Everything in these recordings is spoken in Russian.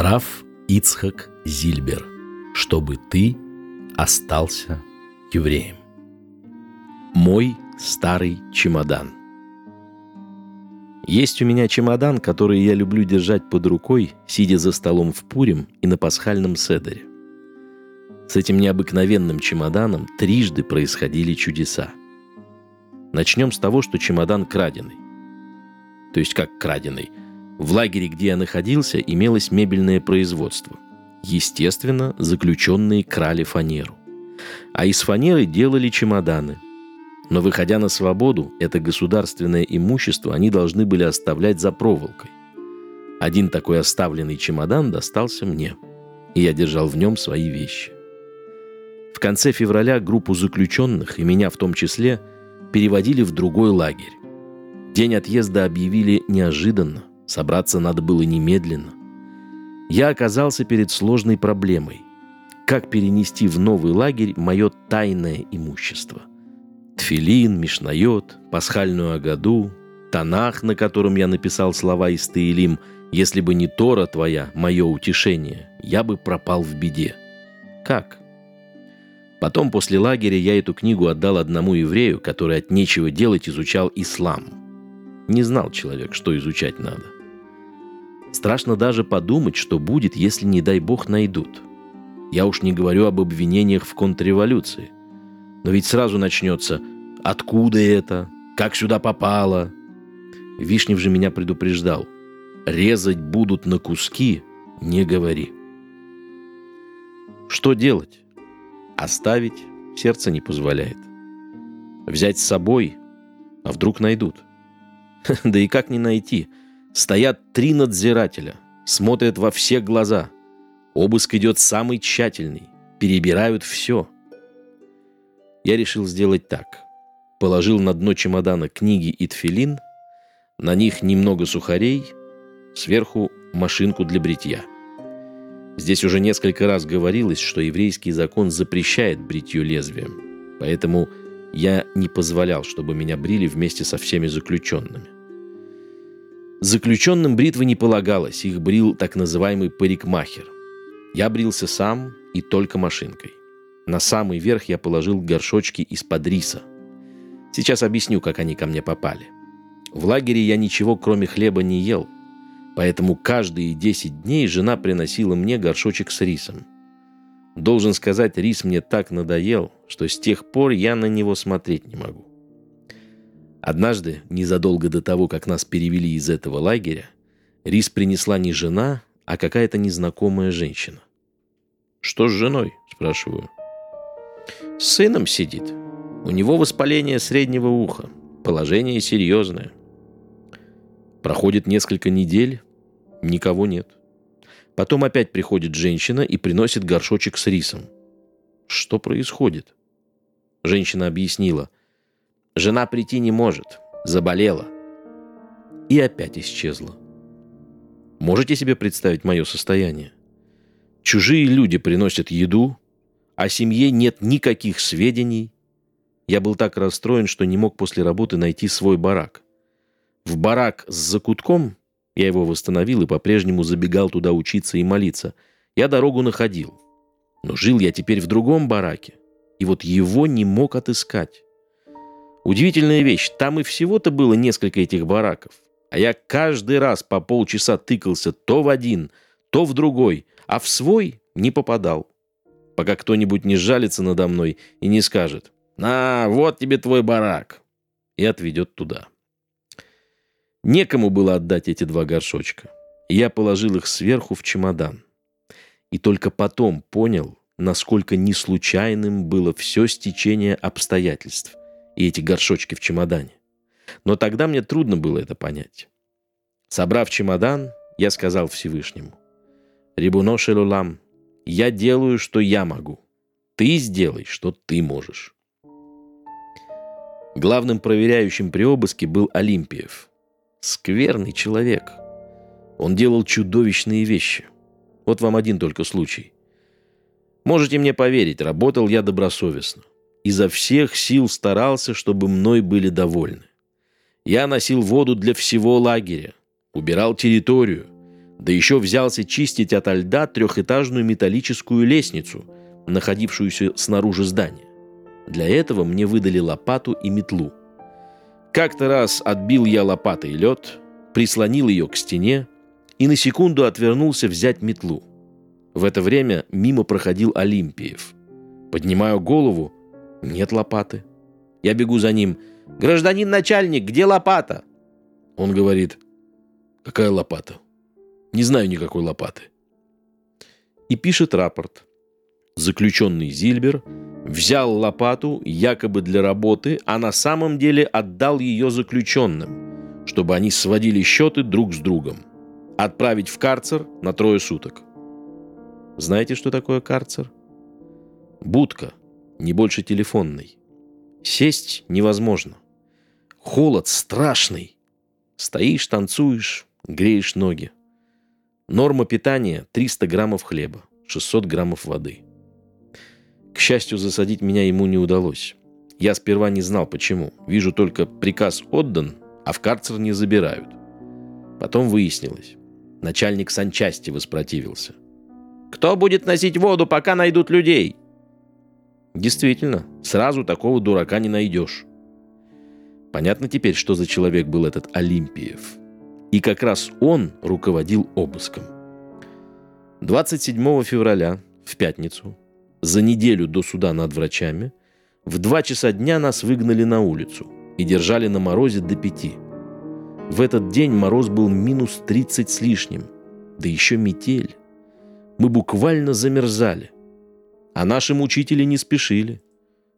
Раф Ицхак Зильбер. Чтобы ты остался евреем. Мой старый чемодан. Есть у меня чемодан, который я люблю держать под рукой, сидя за столом в Пурим и на пасхальном седере. С этим необыкновенным чемоданом трижды происходили чудеса. Начнем с того, что чемодан краденый. То есть как краденый? В лагере, где я находился, имелось мебельное производство. Естественно, заключенные крали фанеру. А из фанеры делали чемоданы. Но выходя на свободу, это государственное имущество они должны были оставлять за проволокой. Один такой оставленный чемодан достался мне, и я держал в нем свои вещи. В конце февраля группу заключенных, и меня в том числе, переводили в другой лагерь. День отъезда объявили неожиданно, собраться надо было немедленно. Я оказался перед сложной проблемой. Как перенести в новый лагерь мое тайное имущество? Тфилин, Мишнайот, Пасхальную Агаду, Танах, на котором я написал слова из Таилим «Если бы не Тора твоя, мое утешение, я бы пропал в беде». Как? Потом, после лагеря, я эту книгу отдал одному еврею, который от нечего делать изучал ислам. Не знал человек, что изучать надо. Страшно даже подумать, что будет, если, не дай бог, найдут. Я уж не говорю об обвинениях в контрреволюции. Но ведь сразу начнется «Откуда это? Как сюда попало?» Вишнев же меня предупреждал. «Резать будут на куски, не говори». Что делать? Оставить сердце не позволяет. Взять с собой, а вдруг найдут. Да и как не найти? Стоят три надзирателя, смотрят во все глаза. Обыск идет самый тщательный, перебирают все. Я решил сделать так. Положил на дно чемодана книги и тфилин, на них немного сухарей, сверху машинку для бритья – Здесь уже несколько раз говорилось, что еврейский закон запрещает бритье лезвием. Поэтому я не позволял, чтобы меня брили вместе со всеми заключенными. Заключенным бритвы не полагалось, их брил так называемый парикмахер. Я брился сам и только машинкой. На самый верх я положил горшочки из-под риса. Сейчас объясню, как они ко мне попали. В лагере я ничего, кроме хлеба, не ел – Поэтому каждые 10 дней жена приносила мне горшочек с рисом. Должен сказать, рис мне так надоел, что с тех пор я на него смотреть не могу. Однажды, незадолго до того, как нас перевели из этого лагеря, рис принесла не жена, а какая-то незнакомая женщина. «Что с женой?» – спрашиваю. «С сыном сидит. У него воспаление среднего уха. Положение серьезное. Проходит несколько недель, Никого нет. Потом опять приходит женщина и приносит горшочек с рисом. Что происходит? Женщина объяснила. Жена прийти не может. Заболела. И опять исчезла. Можете себе представить мое состояние? Чужие люди приносят еду, о семье нет никаких сведений. Я был так расстроен, что не мог после работы найти свой барак. В барак с закутком я его восстановил и по-прежнему забегал туда учиться и молиться. Я дорогу находил. Но жил я теперь в другом бараке. И вот его не мог отыскать. Удивительная вещь. Там и всего-то было несколько этих бараков. А я каждый раз по полчаса тыкался то в один, то в другой, а в свой не попадал. Пока кто-нибудь не жалится надо мной и не скажет «На, вот тебе твой барак!» и отведет туда. Некому было отдать эти два горшочка. я положил их сверху в чемодан. И только потом понял, насколько неслучайным было все стечение обстоятельств и эти горшочки в чемодане. Но тогда мне трудно было это понять. Собрав чемодан, я сказал Всевышнему, «Рибуно шелулам, я делаю, что я могу. Ты сделай, что ты можешь». Главным проверяющим при обыске был Олимпиев – Скверный человек. Он делал чудовищные вещи. Вот вам один только случай. Можете мне поверить, работал я добросовестно. Изо всех сил старался, чтобы мной были довольны. Я носил воду для всего лагеря, убирал территорию, Да еще взялся чистить ото льда трехэтажную металлическую лестницу, находившуюся снаружи здания. Для этого мне выдали лопату и метлу. Как-то раз отбил я лопатой лед, прислонил ее к стене и на секунду отвернулся взять метлу. В это время мимо проходил Олимпиев. Поднимаю голову, нет лопаты. Я бегу за ним. «Гражданин начальник, где лопата?» Он говорит, «Какая лопата?» «Не знаю никакой лопаты». И пишет рапорт. Заключенный Зильбер взял лопату якобы для работы, а на самом деле отдал ее заключенным, чтобы они сводили счеты друг с другом. Отправить в карцер на трое суток. Знаете, что такое карцер? Будка, не больше телефонной. Сесть невозможно. Холод страшный. Стоишь, танцуешь, греешь ноги. Норма питания 300 граммов хлеба, 600 граммов воды. К счастью, засадить меня ему не удалось. Я сперва не знал, почему. Вижу только приказ отдан, а в карцер не забирают. Потом выяснилось. Начальник санчасти воспротивился. «Кто будет носить воду, пока найдут людей?» Действительно, сразу такого дурака не найдешь. Понятно теперь, что за человек был этот Олимпиев. И как раз он руководил обыском. 27 февраля, в пятницу, за неделю до суда над врачами, в 2 часа дня нас выгнали на улицу и держали на морозе до пяти. В этот день мороз был минус 30 с лишним, да еще метель. Мы буквально замерзали. А наши мучители не спешили.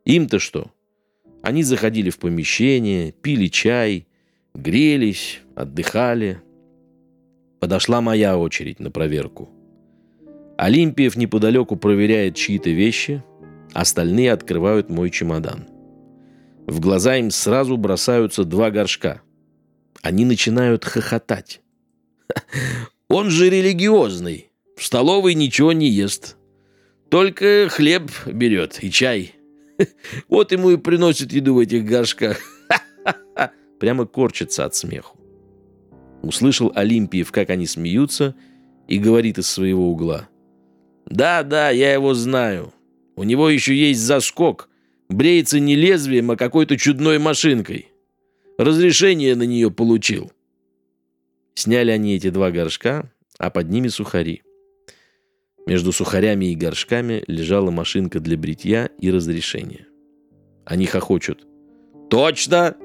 Им-то что? Они заходили в помещение, пили чай, грелись, отдыхали. Подошла моя очередь на проверку. Олимпиев неподалеку проверяет чьи-то вещи, остальные открывают мой чемодан. В глаза им сразу бросаются два горшка. Они начинают хохотать. Он же религиозный. В столовой ничего не ест. Только хлеб берет и чай. Вот ему и приносит еду в этих горшках. Прямо корчится от смеху. Услышал Олимпиев, как они смеются, и говорит из своего угла. «Да, да, я его знаю. У него еще есть заскок. Бреется не лезвием, а какой-то чудной машинкой. Разрешение на нее получил». Сняли они эти два горшка, а под ними сухари. Между сухарями и горшками лежала машинка для бритья и разрешения. Они хохочут. «Точно!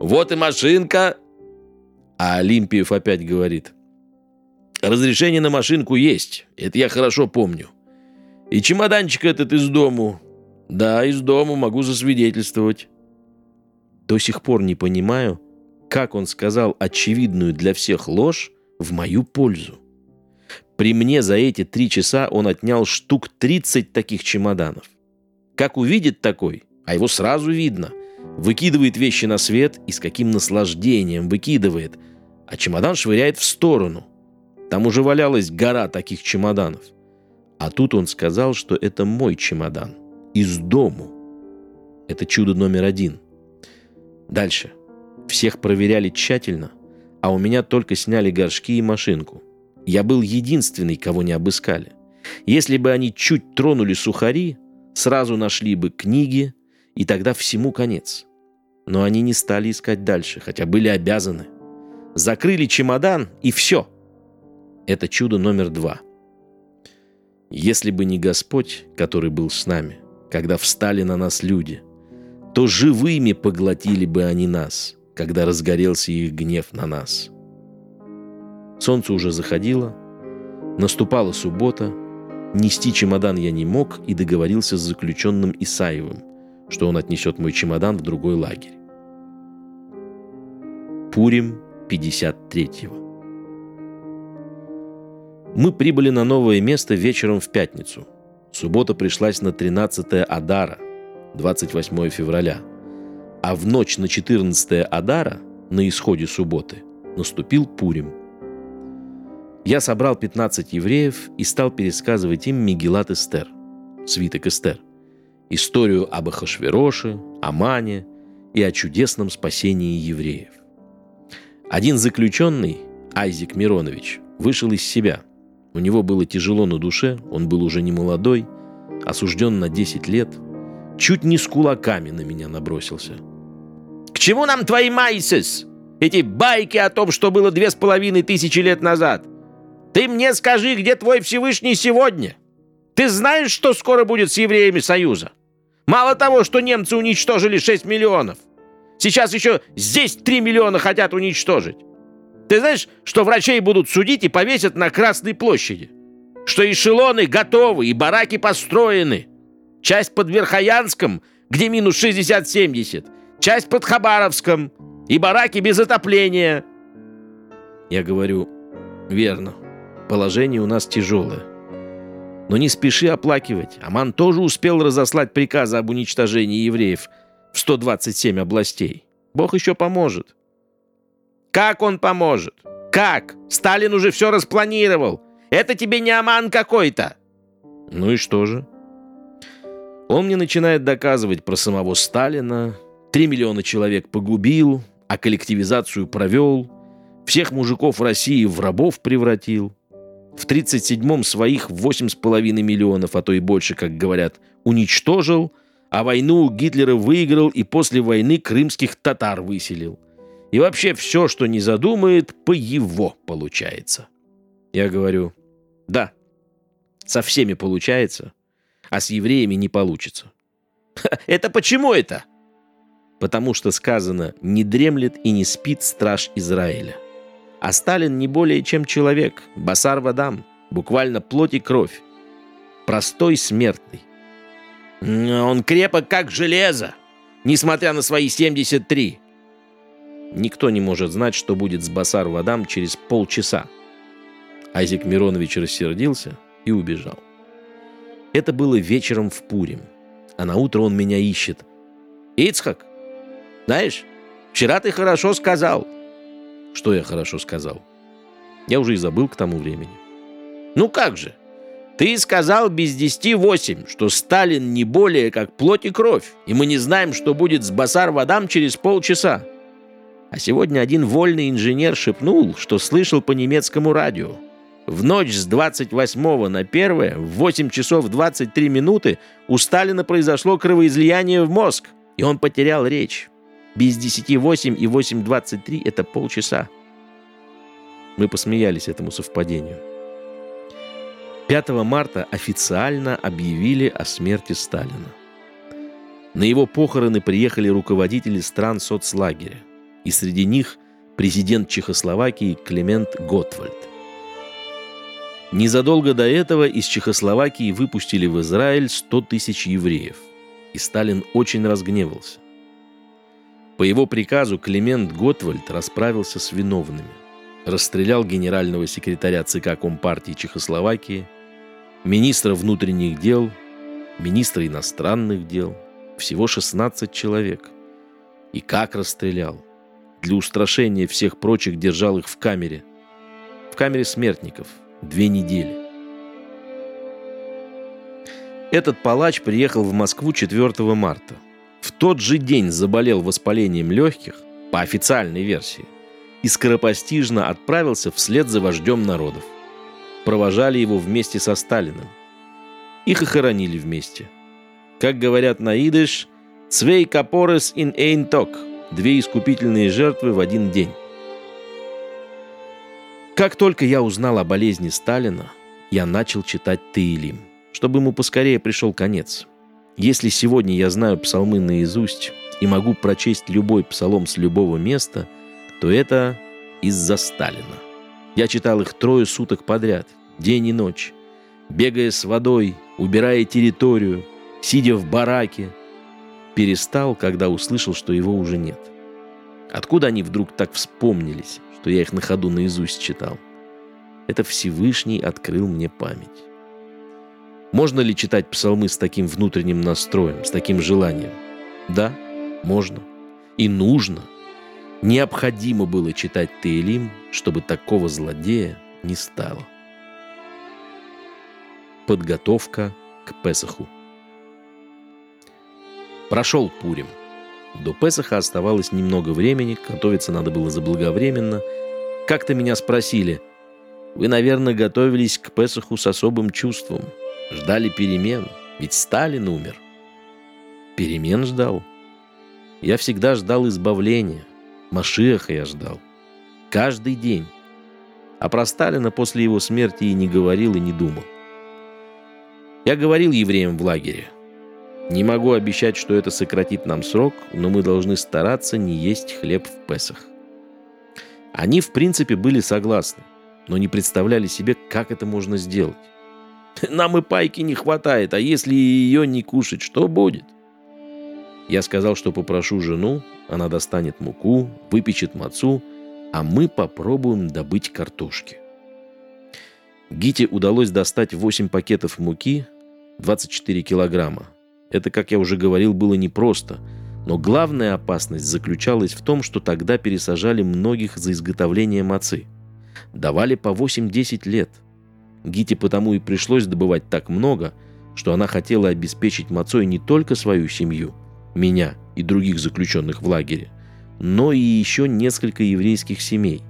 Вот и машинка!» А Олимпиев опять говорит. «Разрешение на машинку есть, это я хорошо помню. И чемоданчик этот из дому. Да, из дому, могу засвидетельствовать». До сих пор не понимаю, как он сказал очевидную для всех ложь в мою пользу. При мне за эти три часа он отнял штук 30 таких чемоданов. Как увидит такой, а его сразу видно, выкидывает вещи на свет и с каким наслаждением выкидывает, а чемодан швыряет в сторону. Там уже валялась гора таких чемоданов. А тут он сказал, что это мой чемодан. Из дому. Это чудо номер один. Дальше. Всех проверяли тщательно, а у меня только сняли горшки и машинку – я был единственный, кого не обыскали. Если бы они чуть тронули сухари, сразу нашли бы книги, и тогда всему конец. Но они не стали искать дальше, хотя были обязаны. Закрыли чемодан, и все. Это чудо номер два. Если бы не Господь, который был с нами, когда встали на нас люди, то живыми поглотили бы они нас, когда разгорелся их гнев на нас. Солнце уже заходило, наступала суббота, нести чемодан я не мог и договорился с заключенным Исаевым, что он отнесет мой чемодан в другой лагерь. Пурим 53-го. Мы прибыли на новое место вечером в пятницу. Суббота пришлась на 13 Адара, 28 февраля. А в ночь на 14 Адара, на исходе субботы, наступил Пурим – я собрал 15 евреев и стал пересказывать им Мегилат Эстер, свиток Эстер, историю об Ахашвероше, Амане и о чудесном спасении евреев. Один заключенный, Айзек Миронович, вышел из себя. У него было тяжело на душе, он был уже не молодой, осужден на 10 лет, чуть не с кулаками на меня набросился. «К чему нам твои майсис? Эти байки о том, что было две с половиной тысячи лет назад? Ты мне скажи, где твой Всевышний сегодня? Ты знаешь, что скоро будет с евреями Союза? Мало того, что немцы уничтожили 6 миллионов, сейчас еще здесь 3 миллиона хотят уничтожить. Ты знаешь, что врачей будут судить и повесят на Красной площади? Что эшелоны готовы и бараки построены. Часть под Верхоянском, где минус 60-70. Часть под Хабаровском. И бараки без отопления. Я говорю, верно. Положение у нас тяжелое. Но не спеши оплакивать. Аман тоже успел разослать приказы об уничтожении евреев в 127 областей. Бог еще поможет. Как он поможет? Как? Сталин уже все распланировал. Это тебе не Аман какой-то. Ну и что же? Он мне начинает доказывать про самого Сталина. Три миллиона человек погубил, а коллективизацию провел. Всех мужиков России в рабов превратил. В 37-м своих 8,5 миллионов, а то и больше, как говорят, уничтожил, а войну Гитлера выиграл и после войны крымских татар выселил. И вообще все, что не задумает, по его получается. Я говорю, да, со всеми получается, а с евреями не получится. Это почему это? Потому что сказано «не дремлет и не спит страж Израиля». А Сталин не более чем человек, басар вадам, буквально плоть и кровь. Простой смертный. Он крепок, как железо, несмотря на свои 73. Никто не может знать, что будет с Басар Вадам через полчаса. Айзек Миронович рассердился и убежал. Это было вечером в Пурим, а на утро он меня ищет. «Ицхак, знаешь, вчера ты хорошо сказал». «Что я хорошо сказал?» Я уже и забыл к тому времени. «Ну как же? Ты сказал без десяти восемь, что Сталин не более как плоть и кровь, и мы не знаем, что будет с Басар Вадам через полчаса. А сегодня один вольный инженер шепнул, что слышал по немецкому радио. В ночь с 28 на 1 в 8 часов 23 минуты у Сталина произошло кровоизлияние в мозг, и он потерял речь. Без 10.8 и 8.23 это полчаса. Мы посмеялись этому совпадению. 5 марта официально объявили о смерти Сталина. На его похороны приехали руководители стран соцлагеря – и среди них президент Чехословакии Климент Готвальд. Незадолго до этого из Чехословакии выпустили в Израиль 100 тысяч евреев, и Сталин очень разгневался. По его приказу Климент Готвальд расправился с виновными, расстрелял генерального секретаря ЦК Компартии Чехословакии, министра внутренних дел, министра иностранных дел, всего 16 человек. И как расстрелял – для устрашения всех прочих держал их в камере. В камере смертников. Две недели. Этот палач приехал в Москву 4 марта. В тот же день заболел воспалением легких, по официальной версии, и скоропостижно отправился вслед за вождем народов. Провожали его вместе со Сталиным. Их и хоронили вместе. Как говорят на идыш, «Цвей капорес ин эйн ток» Две искупительные жертвы в один день. Как только я узнал о болезни Сталина, я начал читать Таилим, чтобы ему поскорее пришел конец. Если сегодня я знаю псалмы наизусть и могу прочесть любой псалом с любого места, то это из-за Сталина. Я читал их трое суток подряд, день и ночь, бегая с водой, убирая территорию, сидя в бараке, перестал, когда услышал, что его уже нет. Откуда они вдруг так вспомнились, что я их на ходу наизусть читал? Это Всевышний открыл мне память. Можно ли читать псалмы с таким внутренним настроем, с таким желанием? Да, можно. И нужно. Необходимо было читать Тейлим, чтобы такого злодея не стало. Подготовка к Песаху. Прошел Пурим. До Песаха оставалось немного времени, готовиться надо было заблаговременно. Как-то меня спросили, Вы, наверное, готовились к Песоху с особым чувством. Ждали перемен, ведь Сталин умер. Перемен ждал. Я всегда ждал избавления. Машеха я ждал. Каждый день. А про Сталина после его смерти и не говорил, и не думал. Я говорил евреям в лагере. Не могу обещать, что это сократит нам срок, но мы должны стараться не есть хлеб в Песах. Они, в принципе, были согласны, но не представляли себе, как это можно сделать. Нам и пайки не хватает, а если ее не кушать, что будет? Я сказал, что попрошу жену, она достанет муку, выпечет мацу, а мы попробуем добыть картошки. Гите удалось достать 8 пакетов муки, 24 килограмма. Это, как я уже говорил, было непросто, но главная опасность заключалась в том, что тогда пересажали многих за изготовление мацы. Давали по 8-10 лет. Гите потому и пришлось добывать так много, что она хотела обеспечить мацой не только свою семью, меня и других заключенных в лагере, но и еще несколько еврейских семей.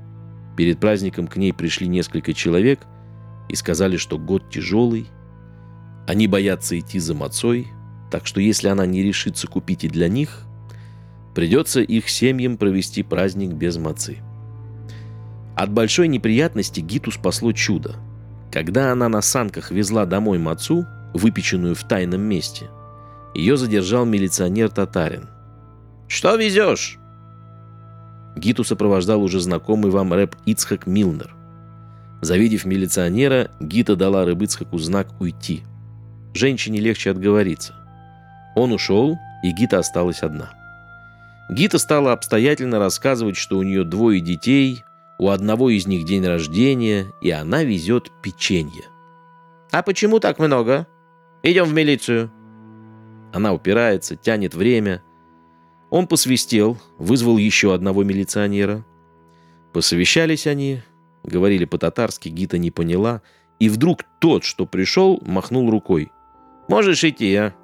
Перед праздником к ней пришли несколько человек и сказали, что год тяжелый, они боятся идти за мацой, так что если она не решится купить и для них, придется их семьям провести праздник без мацы. От большой неприятности Гиту спасло чудо. Когда она на санках везла домой мацу, выпеченную в тайном месте, ее задержал милиционер-татарин. «Что везешь?» Гиту сопровождал уже знакомый вам рэп Ицхак Милнер. Завидев милиционера, Гита дала Рыбыцхаку знак «Уйти», Женщине легче отговориться. Он ушел, и Гита осталась одна. Гита стала обстоятельно рассказывать, что у нее двое детей, у одного из них день рождения, и она везет печенье. «А почему так много? Идем в милицию». Она упирается, тянет время. Он посвистел, вызвал еще одного милиционера. Посовещались они, говорили по-татарски, Гита не поняла, и вдруг тот, что пришел, махнул рукой – Можешь идти, а?»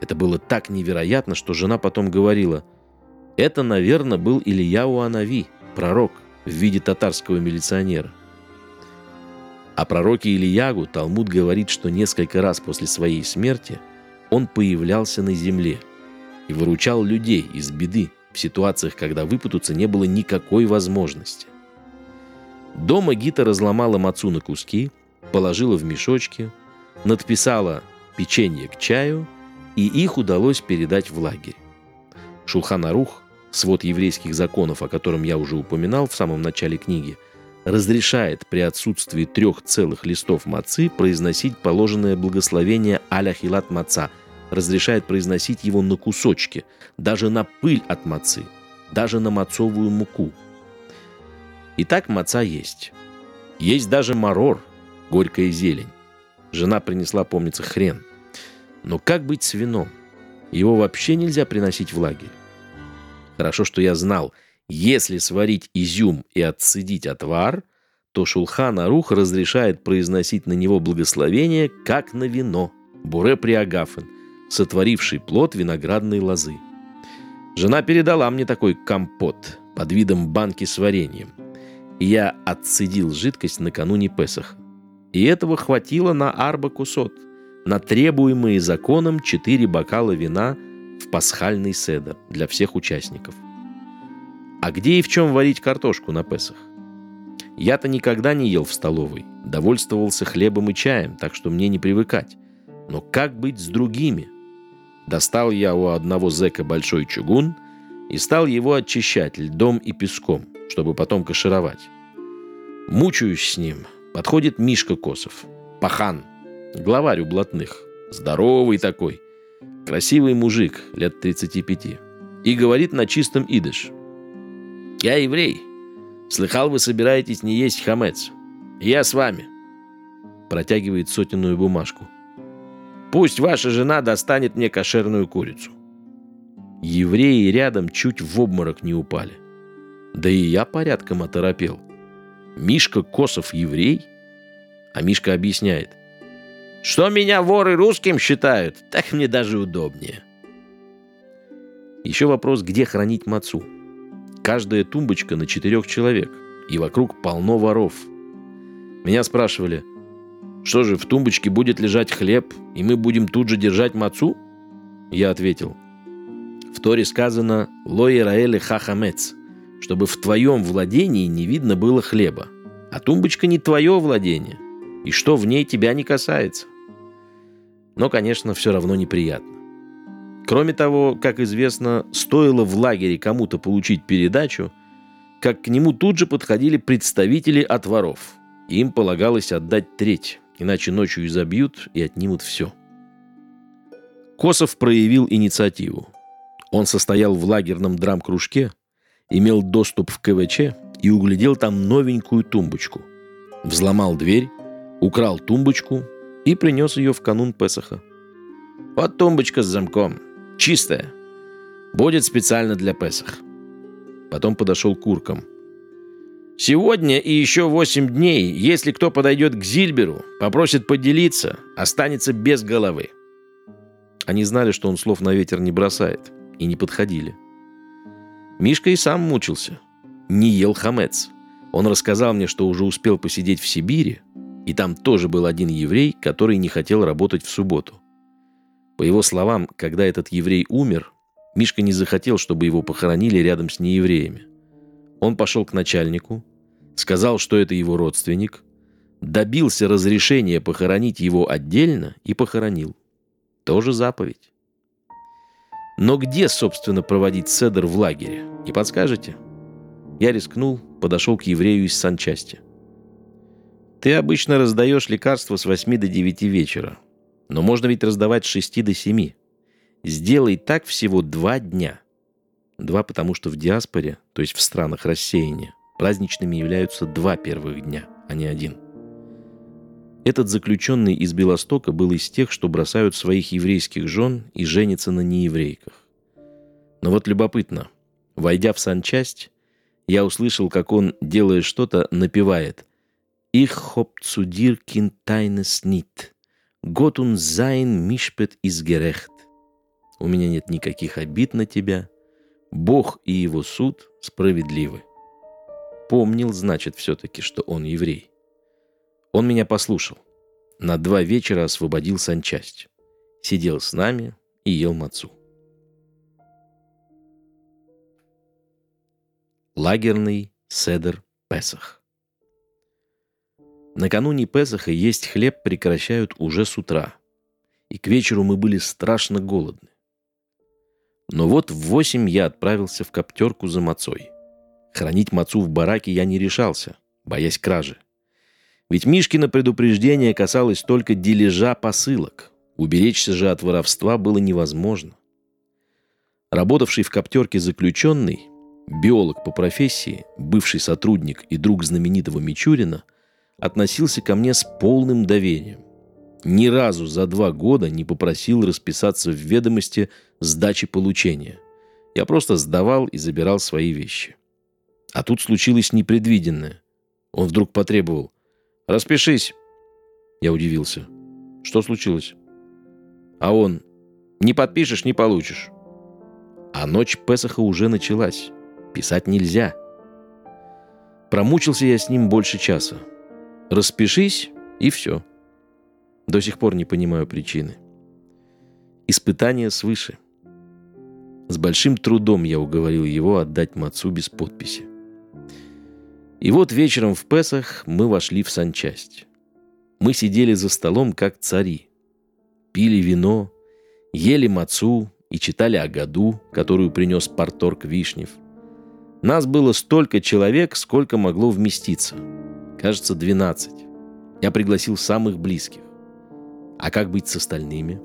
Это было так невероятно, что жена потом говорила, «Это, наверное, был Илья Уанави, пророк, в виде татарского милиционера». О пророке Ильягу Талмуд говорит, что несколько раз после своей смерти он появлялся на земле и выручал людей из беды в ситуациях, когда выпутаться не было никакой возможности. Дома Гита разломала мацу на куски, положила в мешочки, надписала печенье к чаю, и их удалось передать в лагерь. Шулханарух, свод еврейских законов, о котором я уже упоминал в самом начале книги, разрешает при отсутствии трех целых листов мацы произносить положенное благословение аля хилат маца, разрешает произносить его на кусочки, даже на пыль от мацы, даже на мацовую муку. Итак, маца есть. Есть даже марор, горькая зелень. Жена принесла, помнится, хрен. Но как быть с вином? Его вообще нельзя приносить в лагерь. Хорошо, что я знал, если сварить изюм и отцедить отвар, то Шулхан Арух разрешает произносить на него благословение, как на вино. Буре Приагафен, сотворивший плод виноградной лозы. Жена передала мне такой компот под видом банки с вареньем. И я отцедил жидкость накануне Песаха. И этого хватило на арба кусот – на требуемые законом четыре бокала вина в пасхальный седер для всех участников. А где и в чем варить картошку на Песах? Я-то никогда не ел в столовой, довольствовался хлебом и чаем, так что мне не привыкать. Но как быть с другими? Достал я у одного зэка большой чугун и стал его очищать льдом и песком, чтобы потом кашировать. Мучаюсь с ним. Подходит Мишка Косов. Пахан, главарь у блатных. Здоровый такой. Красивый мужик, лет 35. И говорит на чистом идыш. «Я еврей. Слыхал, вы собираетесь не есть хамец. Я с вами». Протягивает сотенную бумажку. «Пусть ваша жена достанет мне кошерную курицу». Евреи рядом чуть в обморок не упали. Да и я порядком оторопел. Мишка Косов еврей? А Мишка объясняет. Что меня воры русским считают, так мне даже удобнее. Еще вопрос, где хранить мацу. Каждая тумбочка на четырех человек, и вокруг полно воров. Меня спрашивали, что же, в тумбочке будет лежать хлеб, и мы будем тут же держать мацу? Я ответил, в Торе сказано «Ло Ираэле хахамец», чтобы в твоем владении не видно было хлеба. А тумбочка не твое владение, и что в ней тебя не касается. Но, конечно, все равно неприятно. Кроме того, как известно, стоило в лагере кому-то получить передачу, как к нему тут же подходили представители от воров. Им полагалось отдать треть, иначе ночью изобьют и отнимут все. Косов проявил инициативу. Он состоял в лагерном драм-кружке, имел доступ в КВЧ и углядел там новенькую тумбочку. Взломал дверь, украл тумбочку и принес ее в канун Песаха. Вот тумбочка с замком. Чистая. Будет специально для Песах. Потом подошел к куркам. Сегодня и еще восемь дней, если кто подойдет к Зильберу, попросит поделиться, останется без головы. Они знали, что он слов на ветер не бросает, и не подходили. Мишка и сам мучился. Не ел хамец. Он рассказал мне, что уже успел посидеть в Сибири, и там тоже был один еврей, который не хотел работать в субботу. По его словам, когда этот еврей умер, Мишка не захотел, чтобы его похоронили рядом с неевреями. Он пошел к начальнику, сказал, что это его родственник, добился разрешения похоронить его отдельно и похоронил. Тоже заповедь. Но где, собственно, проводить седр в лагере? Не подскажете? Я рискнул, подошел к еврею из санчасти. Ты обычно раздаешь лекарства с 8 до 9 вечера. Но можно ведь раздавать с 6 до 7. Сделай так всего два дня. Два, потому что в диаспоре, то есть в странах рассеяния, праздничными являются два первых дня, а не один. Этот заключенный из Белостока был из тех, что бросают своих еврейских жен и женятся на нееврейках. Но вот любопытно, войдя в санчасть, я услышал, как он, делая что-то, напевает «איך האָב צו דיר קיין טענות ניט». גאָט און זײַן משפּט איז גערעכט. У меня нет никаких обид на тебя. Бог и его суд справедливы. Помнил, значит, все-таки, что он еврей. Он меня послушал. На два вечера освободил санчасть. Сидел с нами и ел мацу. Лагерный Седер Песах. Накануне Песаха есть хлеб прекращают уже с утра. И к вечеру мы были страшно голодны. Но вот в восемь я отправился в коптерку за мацой. Хранить мацу в бараке я не решался, боясь кражи. Ведь Мишкино предупреждение касалось только дележа посылок. Уберечься же от воровства было невозможно. Работавший в коптерке заключенный, биолог по профессии, бывший сотрудник и друг знаменитого Мичурина – относился ко мне с полным доверием. Ни разу за два года не попросил расписаться в ведомости сдачи получения. Я просто сдавал и забирал свои вещи. А тут случилось непредвиденное. Он вдруг потребовал. «Распишись!» Я удивился. «Что случилось?» А он. «Не подпишешь, не получишь». А ночь Песаха уже началась. Писать нельзя. Промучился я с ним больше часа. Распишись, и все. До сих пор не понимаю причины. Испытание свыше. С большим трудом я уговорил его отдать Мацу без подписи. И вот вечером в Песах мы вошли в санчасть. Мы сидели за столом, как цари. Пили вино, ели мацу и читали о году, которую принес порторг Вишнев. Нас было столько человек, сколько могло вместиться – Кажется, 12. Я пригласил самых близких. А как быть с остальными?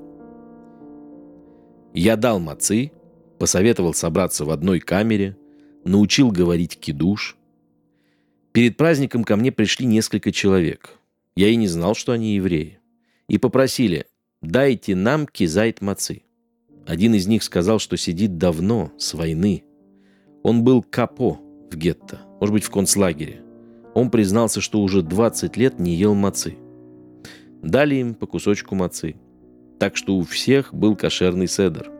Я дал мацы, посоветовал собраться в одной камере, научил говорить кидуш. Перед праздником ко мне пришли несколько человек. Я и не знал, что они евреи. И попросили, дайте нам кизайт мацы. Один из них сказал, что сидит давно, с войны. Он был капо в гетто, может быть, в концлагере. Он признался, что уже 20 лет не ел мацы. Дали им по кусочку мацы. Так что у всех был кошерный седер.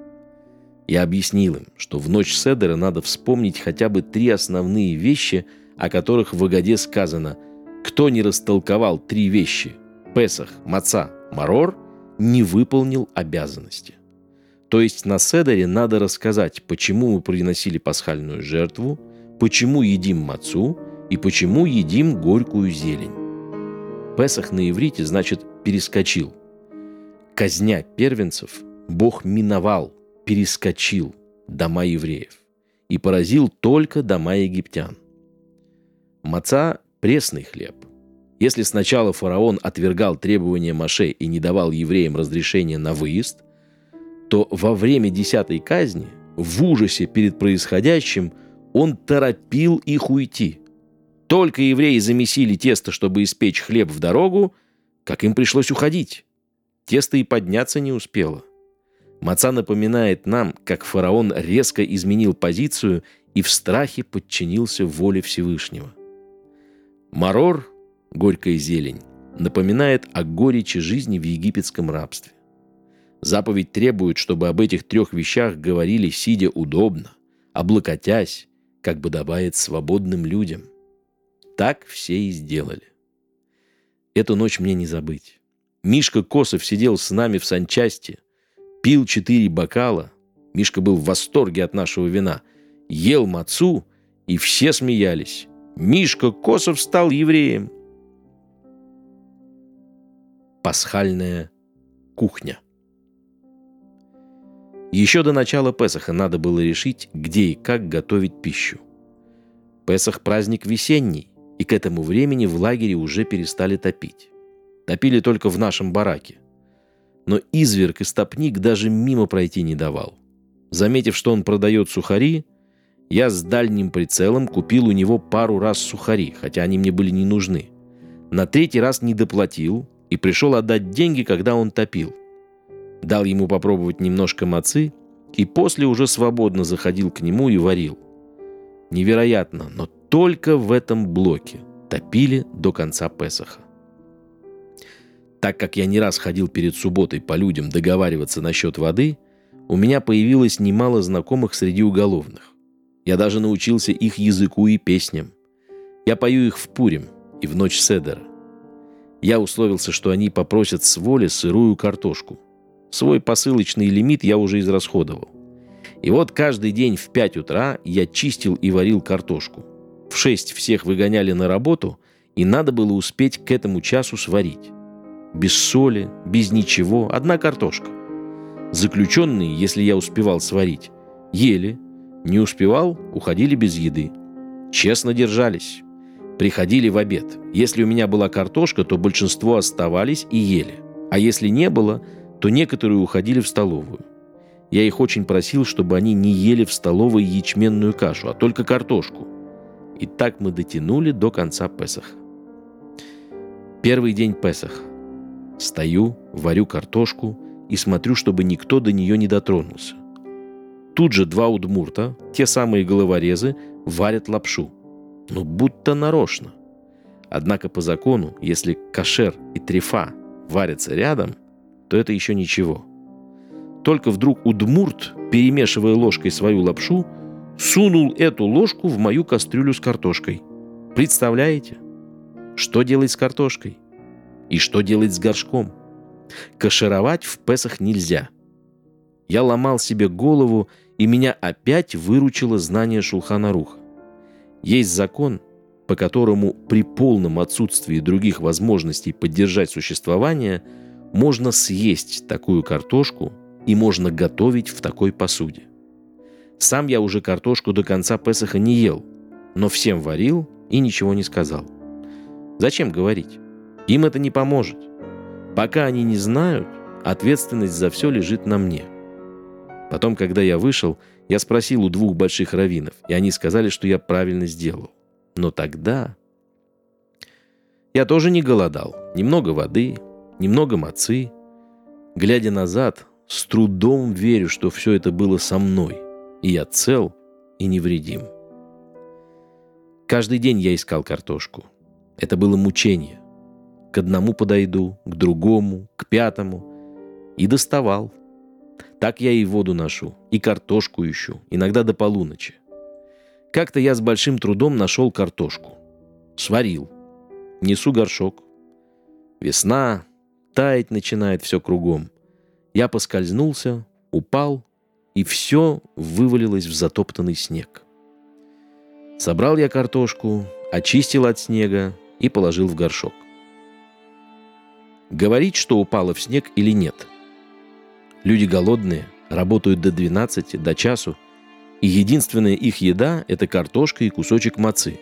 Я объяснил им, что в ночь седера надо вспомнить хотя бы три основные вещи, о которых в Агаде сказано Кто не растолковал три вещи – Песах, Маца, Марор – не выполнил обязанности. То есть на Седере надо рассказать, почему мы приносили пасхальную жертву, почему едим мацу и почему едим горькую зелень. Песах на иврите значит «перескочил». Казня первенцев Бог миновал, перескочил дома евреев и поразил только дома египтян. Маца – пресный хлеб. Если сначала фараон отвергал требования Маше и не давал евреям разрешения на выезд, то во время десятой казни, в ужасе перед происходящим, он торопил их уйти. Только евреи замесили тесто, чтобы испечь хлеб в дорогу, как им пришлось уходить. Тесто и подняться не успело. Маца напоминает нам, как фараон резко изменил позицию и в страхе подчинился воле Всевышнего. Марор, горькая зелень, напоминает о горечи жизни в египетском рабстве. Заповедь требует, чтобы об этих трех вещах говорили, сидя удобно, облокотясь, как бы добавит свободным людям. Так все и сделали. Эту ночь мне не забыть. Мишка Косов сидел с нами в санчасти, пил четыре бокала. Мишка был в восторге от нашего вина. Ел мацу, и все смеялись. Мишка Косов стал евреем. Пасхальная кухня. Еще до начала Песаха надо было решить, где и как готовить пищу. Песах – праздник весенний, и к этому времени в лагере уже перестали топить. Топили только в нашем бараке. Но изверг и стопник даже мимо пройти не давал. Заметив, что он продает сухари, я с дальним прицелом купил у него пару раз сухари, хотя они мне были не нужны. На третий раз не доплатил и пришел отдать деньги, когда он топил – дал ему попробовать немножко мацы и после уже свободно заходил к нему и варил. Невероятно, но только в этом блоке топили до конца Песаха. Так как я не раз ходил перед субботой по людям договариваться насчет воды, у меня появилось немало знакомых среди уголовных. Я даже научился их языку и песням. Я пою их в Пурим и в ночь Седера. Я условился, что они попросят с воли сырую картошку. Свой посылочный лимит я уже израсходовал. И вот каждый день в 5 утра я чистил и варил картошку. В 6 всех выгоняли на работу, и надо было успеть к этому часу сварить. Без соли, без ничего, одна картошка. Заключенные, если я успевал сварить, ели. Не успевал, уходили без еды. Честно держались. Приходили в обед. Если у меня была картошка, то большинство оставались и ели. А если не было, то некоторые уходили в столовую. Я их очень просил, чтобы они не ели в столовой ячменную кашу, а только картошку. И так мы дотянули до конца Песаха. Первый день Песах. Стою, варю картошку и смотрю, чтобы никто до нее не дотронулся. Тут же два удмурта, те самые головорезы, варят лапшу. Ну, будто нарочно. Однако по закону, если кашер и трефа варятся рядом – то это еще ничего. Только вдруг Удмурт, перемешивая ложкой свою лапшу, сунул эту ложку в мою кастрюлю с картошкой. Представляете? Что делать с картошкой? И что делать с горшком? Кашировать в Песах нельзя. Я ломал себе голову, и меня опять выручило знание Шулхана Руха. Есть закон, по которому при полном отсутствии других возможностей поддержать существование – можно съесть такую картошку и можно готовить в такой посуде. Сам я уже картошку до конца Песаха не ел, но всем варил и ничего не сказал. Зачем говорить? Им это не поможет. Пока они не знают, ответственность за все лежит на мне. Потом, когда я вышел, я спросил у двух больших раввинов, и они сказали, что я правильно сделал. Но тогда... Я тоже не голодал. Немного воды, немного мацы. Глядя назад, с трудом верю, что все это было со мной, и я цел и невредим. Каждый день я искал картошку. Это было мучение. К одному подойду, к другому, к пятому. И доставал. Так я и воду ношу, и картошку ищу, иногда до полуночи. Как-то я с большим трудом нашел картошку. Сварил. Несу горшок. Весна, таять начинает все кругом. Я поскользнулся, упал, и все вывалилось в затоптанный снег. Собрал я картошку, очистил от снега и положил в горшок. Говорить, что упало в снег или нет. Люди голодные, работают до 12, до часу, и единственная их еда – это картошка и кусочек мацы.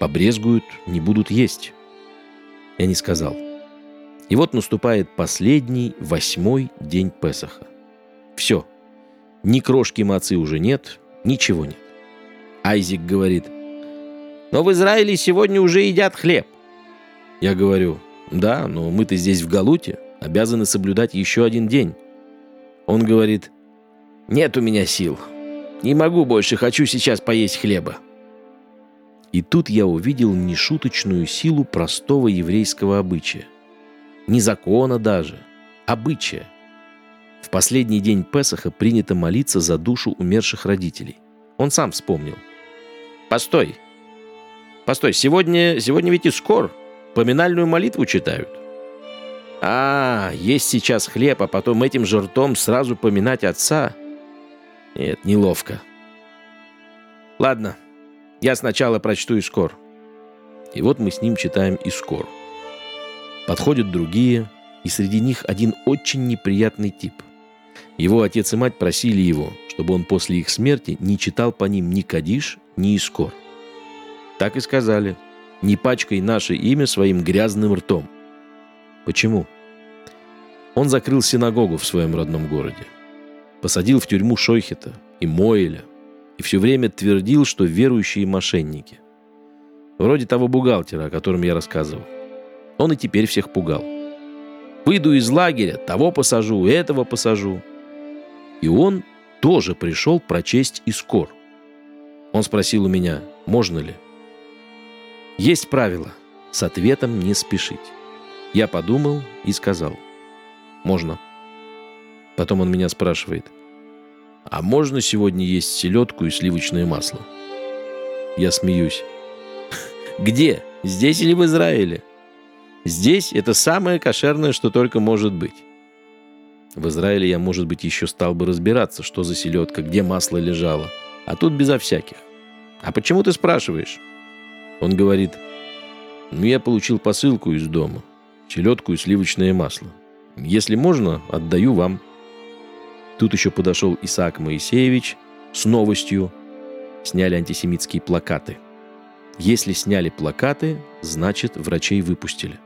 Побрезгуют, не будут есть. Я не сказал. И вот наступает последний, восьмой день Песаха. Все. Ни крошки мацы уже нет, ничего нет. Айзик говорит, «Но в Израиле сегодня уже едят хлеб». Я говорю, «Да, но мы-то здесь в Галуте, обязаны соблюдать еще один день». Он говорит, «Нет у меня сил. Не могу больше, хочу сейчас поесть хлеба». И тут я увидел нешуточную силу простого еврейского обычая. Не закона даже, обычая. В последний день Песаха принято молиться за душу умерших родителей. Он сам вспомнил. «Постой! Постой, сегодня, сегодня ведь и скор. Поминальную молитву читают». «А, есть сейчас хлеб, а потом этим же ртом сразу поминать отца?» «Нет, неловко». «Ладно, я сначала прочту Искор. И вот мы с ним читаем Искор. Подходят другие, и среди них один очень неприятный тип. Его отец и мать просили его, чтобы он после их смерти не читал по ним ни Кадиш, ни Искор. Так и сказали, не пачкай наше имя своим грязным ртом. Почему? Он закрыл синагогу в своем родном городе. Посадил в тюрьму Шойхета и Моэля, и все время твердил, что верующие мошенники. Вроде того бухгалтера, о котором я рассказывал. Он и теперь всех пугал. Выйду из лагеря, того посажу, этого посажу. И он тоже пришел прочесть Искор. Он спросил у меня, можно ли. Есть правило, с ответом не спешить. Я подумал и сказал, можно. Потом он меня спрашивает – а можно сегодня есть селедку и сливочное масло? Я смеюсь. Где? Здесь или в Израиле? Здесь это самое кошерное, что только может быть. В Израиле я, может быть, еще стал бы разбираться, что за селедка, где масло лежало. А тут безо всяких. А почему ты спрашиваешь? Он говорит, ну я получил посылку из дома. Селедку и сливочное масло. Если можно, отдаю вам. Тут еще подошел Исаак Моисеевич с новостью. Сняли антисемитские плакаты. Если сняли плакаты, значит, врачей выпустили.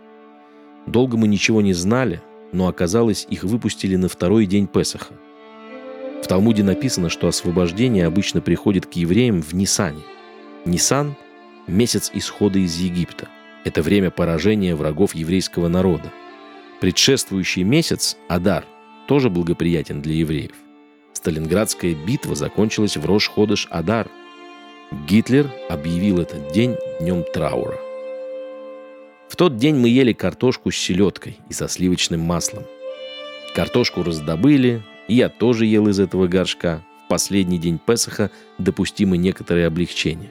Долго мы ничего не знали, но оказалось, их выпустили на второй день Песаха. В Талмуде написано, что освобождение обычно приходит к евреям в Нисане. Нисан – месяц исхода из Египта. Это время поражения врагов еврейского народа. Предшествующий месяц, Адар, тоже благоприятен для евреев. Сталинградская битва закончилась в Рош-Ходыш-Адар. Гитлер объявил этот день днем траура. В тот день мы ели картошку с селедкой и со сливочным маслом. Картошку раздобыли, и я тоже ел из этого горшка. В последний день Песаха допустимо некоторое облегчение.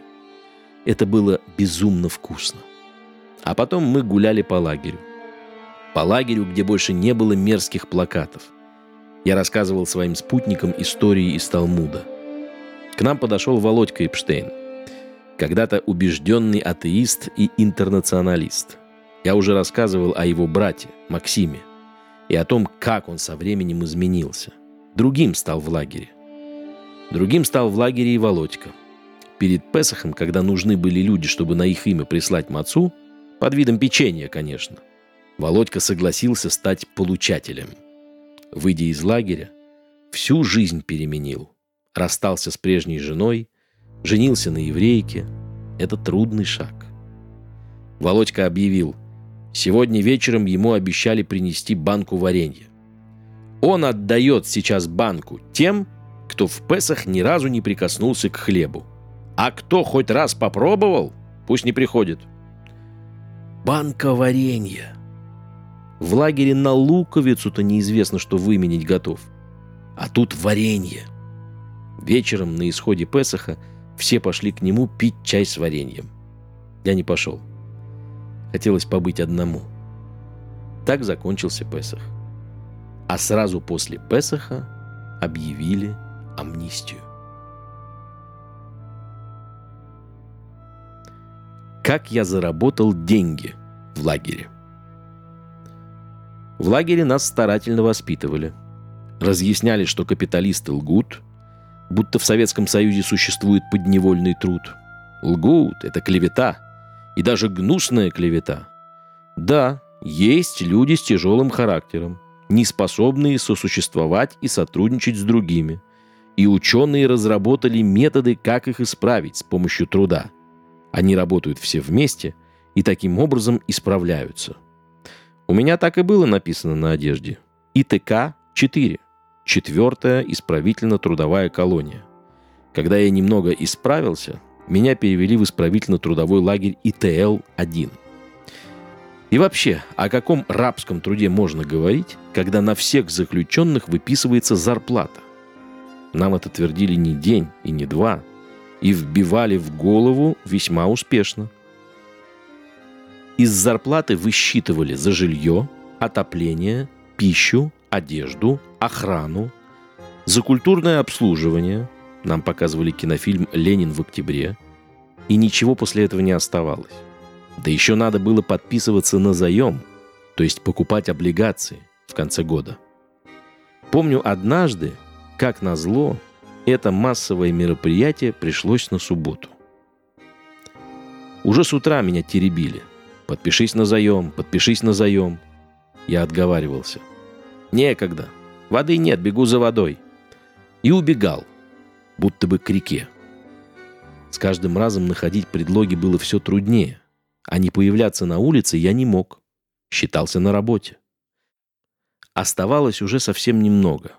Это было безумно вкусно. А потом мы гуляли по лагерю. По лагерю, где больше не было мерзких плакатов – я рассказывал своим спутникам истории из Талмуда. К нам подошел Володька Эпштейн, когда-то убежденный атеист и интернационалист. Я уже рассказывал о его брате, Максиме, и о том, как он со временем изменился. Другим стал в лагере. Другим стал в лагере и Володька. Перед Песохом, когда нужны были люди, чтобы на их имя прислать мацу, под видом печенья, конечно, Володька согласился стать получателем – выйдя из лагеря, всю жизнь переменил. Расстался с прежней женой, женился на еврейке. Это трудный шаг. Володька объявил, сегодня вечером ему обещали принести банку варенья. Он отдает сейчас банку тем, кто в Песах ни разу не прикоснулся к хлебу. А кто хоть раз попробовал, пусть не приходит. Банка варенья. В лагере на луковицу-то неизвестно, что выменить готов. А тут варенье. Вечером на исходе Песаха все пошли к нему пить чай с вареньем. Я не пошел. Хотелось побыть одному. Так закончился Песах. А сразу после Песаха объявили амнистию. Как я заработал деньги в лагере. В лагере нас старательно воспитывали. Разъясняли, что капиталисты лгут, будто в Советском Союзе существует подневольный труд. Лгут — это клевета. И даже гнусная клевета. Да, есть люди с тяжелым характером, не способные сосуществовать и сотрудничать с другими. И ученые разработали методы, как их исправить с помощью труда. Они работают все вместе и таким образом исправляются. У меня так и было написано на одежде. ИТК-4. Четвертая исправительно-трудовая колония. Когда я немного исправился, меня перевели в исправительно-трудовой лагерь ИТЛ-1. И вообще, о каком рабском труде можно говорить, когда на всех заключенных выписывается зарплата? Нам это твердили не день и не два, и вбивали в голову весьма успешно. Из зарплаты высчитывали за жилье, отопление, пищу, одежду, охрану, за культурное обслуживание, нам показывали кинофильм «Ленин в октябре», и ничего после этого не оставалось. Да еще надо было подписываться на заем, то есть покупать облигации в конце года. Помню однажды, как назло, это массовое мероприятие пришлось на субботу. Уже с утра меня теребили. Подпишись на заем, подпишись на заем. Я отговаривался. Некогда. Воды нет, бегу за водой. И убегал, будто бы к реке. С каждым разом находить предлоги было все труднее. А не появляться на улице я не мог. Считался на работе. Оставалось уже совсем немного.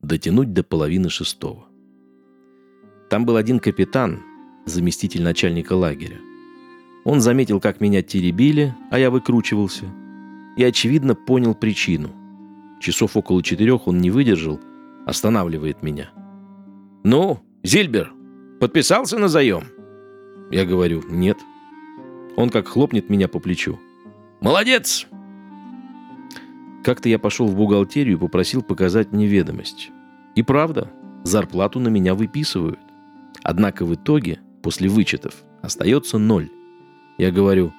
Дотянуть до половины шестого. Там был один капитан, заместитель начальника лагеря. Он заметил, как меня теребили, а я выкручивался. И, очевидно, понял причину. Часов около четырех он не выдержал, останавливает меня. «Ну, Зильбер, подписался на заем?» Я говорю, «Нет». Он как хлопнет меня по плечу. «Молодец!» Как-то я пошел в бухгалтерию и попросил показать мне ведомость. И правда, зарплату на меня выписывают. Однако в итоге, после вычетов, остается ноль. Я говорю,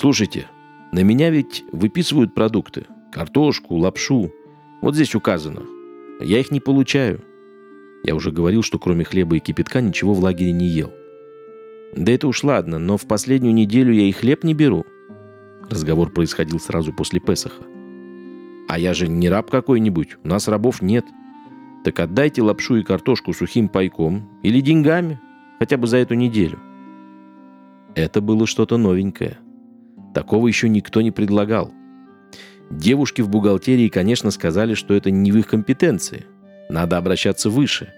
слушайте, на меня ведь выписывают продукты. Картошку, лапшу. Вот здесь указано. Я их не получаю. Я уже говорил, что кроме хлеба и кипятка ничего в лагере не ел. Да это уж ладно, но в последнюю неделю я и хлеб не беру. Разговор происходил сразу после Песаха. А я же не раб какой-нибудь, у нас рабов нет. Так отдайте лапшу и картошку сухим пайком или деньгами, хотя бы за эту неделю. Это было что-то новенькое. Такого еще никто не предлагал. Девушки в бухгалтерии, конечно, сказали, что это не в их компетенции. Надо обращаться выше.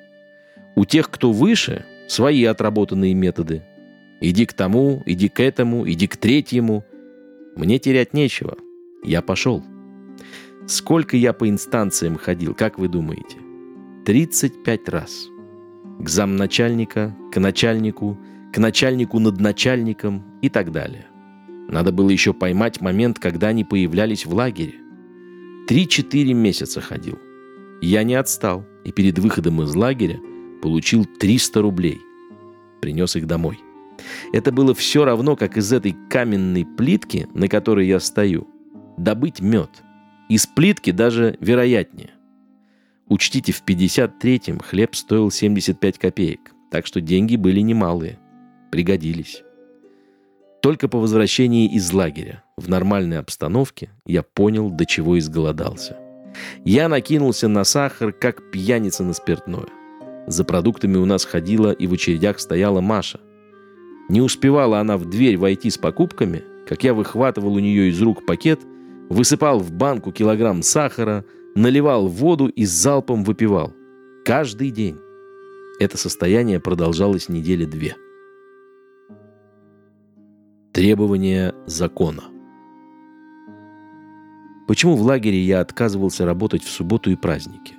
У тех, кто выше, свои отработанные методы – Иди к тому, иди к этому, иди к третьему. Мне терять нечего. Я пошел. Сколько я по инстанциям ходил, как вы думаете? 35 раз. К замначальника, к начальнику, к начальнику над начальником и так далее. Надо было еще поймать момент, когда они появлялись в лагере. Три-четыре месяца ходил. Я не отстал и перед выходом из лагеря получил 300 рублей. Принес их домой. Это было все равно, как из этой каменной плитки, на которой я стою, добыть мед. Из плитки даже вероятнее. Учтите, в 53-м хлеб стоил 75 копеек, так что деньги были немалые. Пригодились. Только по возвращении из лагеря, в нормальной обстановке, я понял, до чего изголодался. Я накинулся на сахар, как пьяница на спиртное. За продуктами у нас ходила и в очередях стояла Маша. Не успевала она в дверь войти с покупками, как я выхватывал у нее из рук пакет, высыпал в банку килограмм сахара, наливал воду и залпом выпивал. Каждый день. Это состояние продолжалось недели две. Требования закона. Почему в лагере я отказывался работать в субботу и праздники?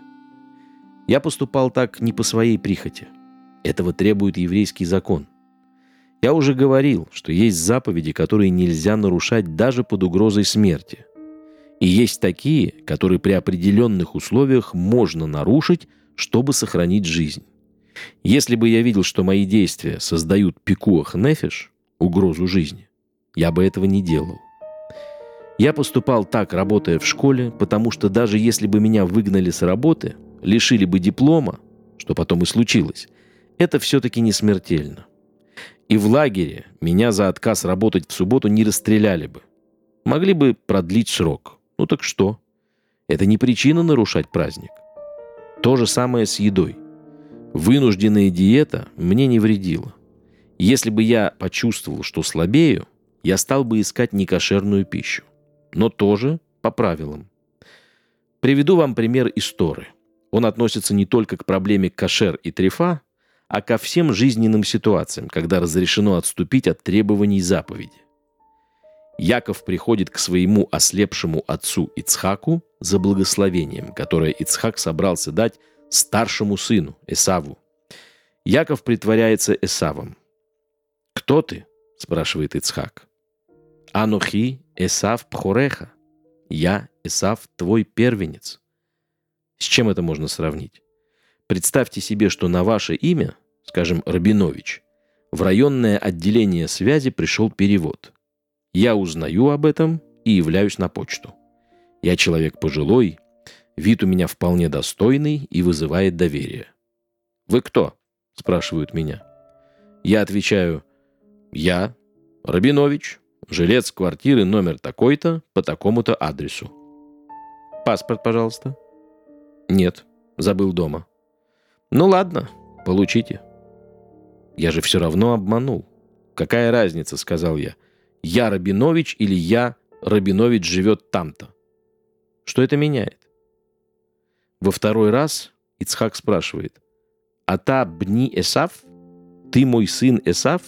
Я поступал так не по своей прихоти. Этого требует еврейский закон – Я уже говорил, что есть заповеди, которые нельзя нарушать даже под угрозой смерти. И есть такие, которые при определенных условиях можно нарушить, чтобы сохранить жизнь. Если бы я видел, что мои действия создают пикуах нефиш, угрозу жизни, я бы этого не делал. Я поступал так, работая в школе, потому что даже если бы меня выгнали с работы, лишили бы диплома, что потом и случилось, это все-таки не смертельно. И в лагере меня за отказ работать в субботу не расстреляли бы. Могли бы продлить срок. Ну так что? Это не причина нарушать праздник. То же самое с едой. Вынужденная диета мне не вредила. Если бы я почувствовал, что слабею, я стал бы искать некошерную пищу. Но тоже по правилам. Приведу вам пример из Торы. Он относится не только к проблеме кошер и трефа, а ко всем жизненным ситуациям, когда разрешено отступить от требований заповеди. Яков приходит к своему ослепшему отцу Ицхаку за благословением, которое Ицхак собрался дать старшему сыну Эсаву. Яков притворяется Эсавом. «Кто ты?» – спрашивает Ицхак. «Анухи Эсав Пхореха. Я, Эсав, твой первенец». С чем это можно сравнить? Представьте себе, что на ваше имя, скажем, Рабинович, в районное отделение связи пришел перевод. Я узнаю об этом и являюсь на почту. Я человек пожилой, вид у меня вполне достойный и вызывает доверие. «Вы кто?» – спрашивают меня. Я отвечаю, «Я, Рабинович, жилец квартиры номер такой-то по такому-то адресу». «Паспорт, пожалуйста». «Нет, забыл дома». Ну ладно, получите. Я же все равно обманул. Какая разница, сказал я. Я Рабинович или я Рабинович живет там-то. Что это меняет? Во второй раз Ицхак спрашивает. А та бни Эсав? Ты мой сын Эсав?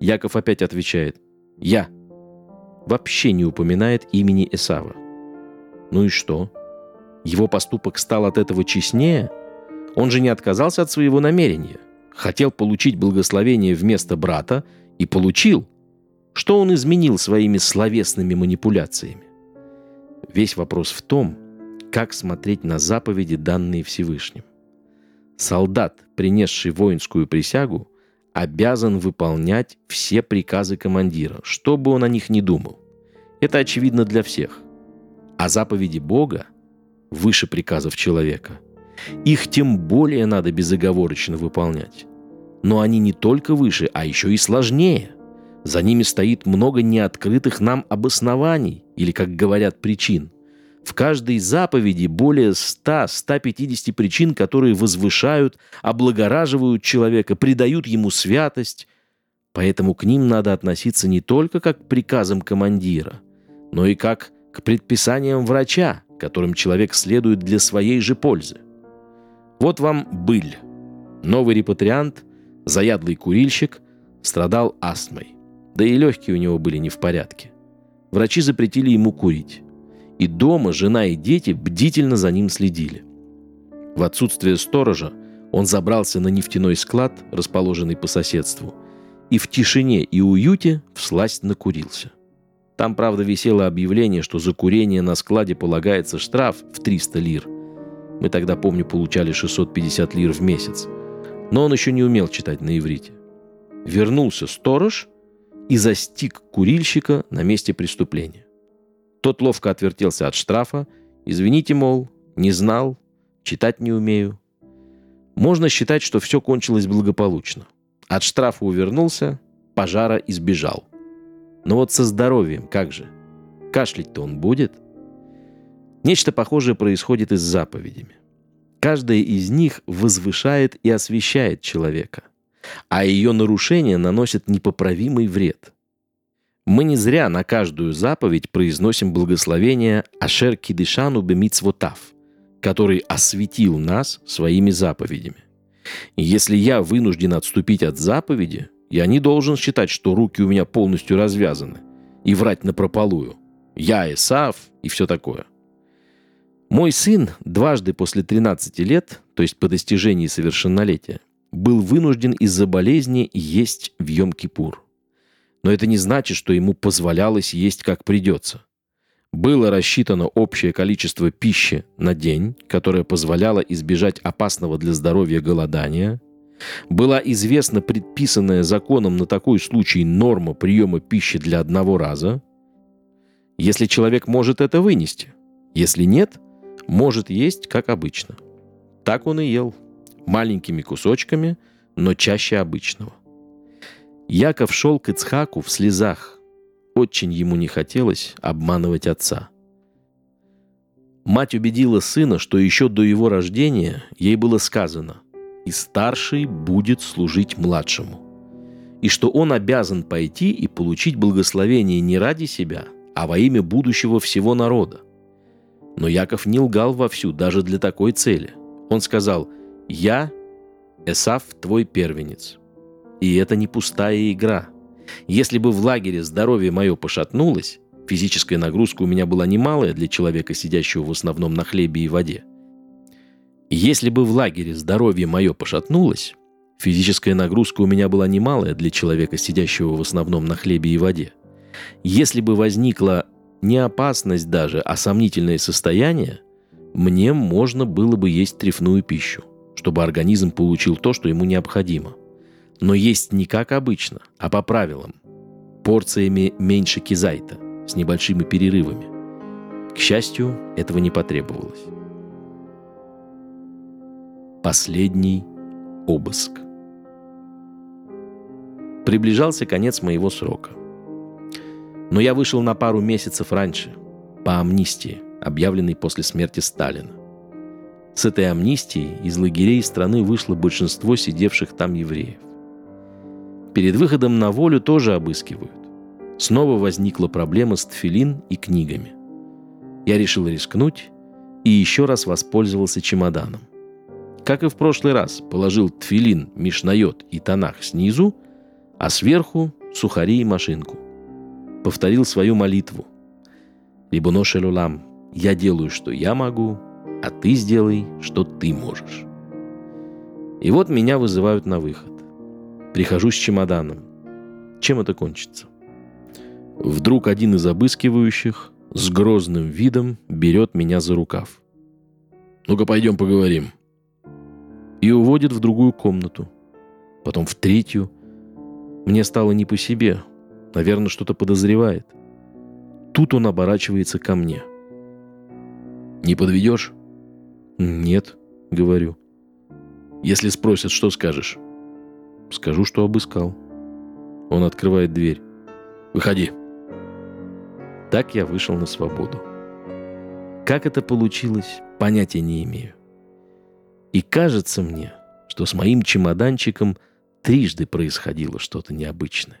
Яков опять отвечает. Я. Вообще не упоминает имени Эсава. Ну и что? Его поступок стал от этого честнее? Он же не отказался от своего намерения. Хотел получить благословение вместо брата и получил. Что он изменил своими словесными манипуляциями? Весь вопрос в том, как смотреть на заповеди, данные Всевышним. Солдат, принесший воинскую присягу, обязан выполнять все приказы командира, что бы он о них ни думал. Это очевидно для всех. А заповеди Бога выше приказов человека – их тем более надо безоговорочно выполнять. Но они не только выше, а еще и сложнее. За ними стоит много неоткрытых нам обоснований, или, как говорят, причин. В каждой заповеди более 100-150 причин, которые возвышают, облагораживают человека, придают ему святость. Поэтому к ним надо относиться не только как к приказам командира, но и как к предписаниям врача, которым человек следует для своей же пользы. Вот вам быль. Новый репатриант, заядлый курильщик, страдал астмой. Да и легкие у него были не в порядке. Врачи запретили ему курить. И дома жена и дети бдительно за ним следили. В отсутствие сторожа он забрался на нефтяной склад, расположенный по соседству, и в тишине и уюте всласть накурился. Там, правда, висело объявление, что за курение на складе полагается штраф в 300 лир – мы тогда, помню, получали 650 лир в месяц. Но он еще не умел читать на иврите. Вернулся сторож и застиг курильщика на месте преступления. Тот ловко отвертелся от штрафа. «Извините, мол, не знал, читать не умею». Можно считать, что все кончилось благополучно. От штрафа увернулся, пожара избежал. Но вот со здоровьем как же? Кашлять-то он будет – Нечто похожее происходит и с заповедями. Каждая из них возвышает и освещает человека, а ее нарушение наносит непоправимый вред. Мы не зря на каждую заповедь произносим благословение «Ашер кидышану бемицвотав», который осветил нас своими заповедями. Если я вынужден отступить от заповеди, я не должен считать, что руки у меня полностью развязаны и врать напропалую. Я Исав и все такое – мой сын дважды после 13 лет, то есть по достижении совершеннолетия, был вынужден из-за болезни есть в Йом-Кипур. Но это не значит, что ему позволялось есть как придется. Было рассчитано общее количество пищи на день, которое позволяло избежать опасного для здоровья голодания. Была известна предписанная законом на такой случай норма приема пищи для одного раза. Если человек может это вынести. Если нет, может есть, как обычно. Так он и ел. Маленькими кусочками, но чаще обычного. Яков шел к Ицхаку в слезах, очень ему не хотелось обманывать отца. Мать убедила сына, что еще до его рождения ей было сказано «И старший будет служить младшему», и что он обязан пойти и получить благословение не ради себя, а во имя будущего всего народа. Но Яков не лгал вовсю даже для такой цели. Он сказал «Я, Эсав, твой первенец». И это не пустая игра – если бы в лагере здоровье мое пошатнулось, физическая нагрузка у меня была немалая для человека, сидящего в основном на хлебе и воде. Если бы в лагере здоровье мое пошатнулось, физическая нагрузка у меня была немалая для человека, сидящего в основном на хлебе и воде. Если бы возникла не опасность даже, а сомнительное состояние, мне можно было бы есть трефную пищу, чтобы организм получил то, что ему необходимо – но есть не как обычно, а по правилам. Порциями меньше кизайта, с небольшими перерывами. К счастью, этого не потребовалось. Последний обыск. Приближался конец моего срока. Но я вышел на пару месяцев раньше, по амнистии, объявленной после смерти Сталина. С этой амнистией из лагерей страны вышло большинство сидевших там евреев. Перед выходом на волю тоже обыскивают. Снова возникла проблема с тфилин и книгами. Я решил рискнуть и еще раз воспользовался чемоданом. Как и в прошлый раз, положил тфилин, мишнайот и тонах снизу, а сверху сухари и машинку. Повторил свою молитву. Либо ношелулам, я делаю, что я могу, а ты сделай, что ты можешь. И вот меня вызывают на выход. Прихожу с чемоданом. Чем это кончится? Вдруг один из обыскивающих с грозным видом берет меня за рукав. «Ну-ка, пойдем поговорим». И уводит в другую комнату. Потом в третью. Мне стало не по себе. Наверное, что-то подозревает. Тут он оборачивается ко мне. «Не подведешь?» «Нет», — говорю. «Если спросят, что скажешь?» Скажу, что обыскал. Он открывает дверь. «Выходи!» Так я вышел на свободу. Как это получилось, понятия не имею. И кажется мне, что с моим чемоданчиком трижды происходило что-то необычное.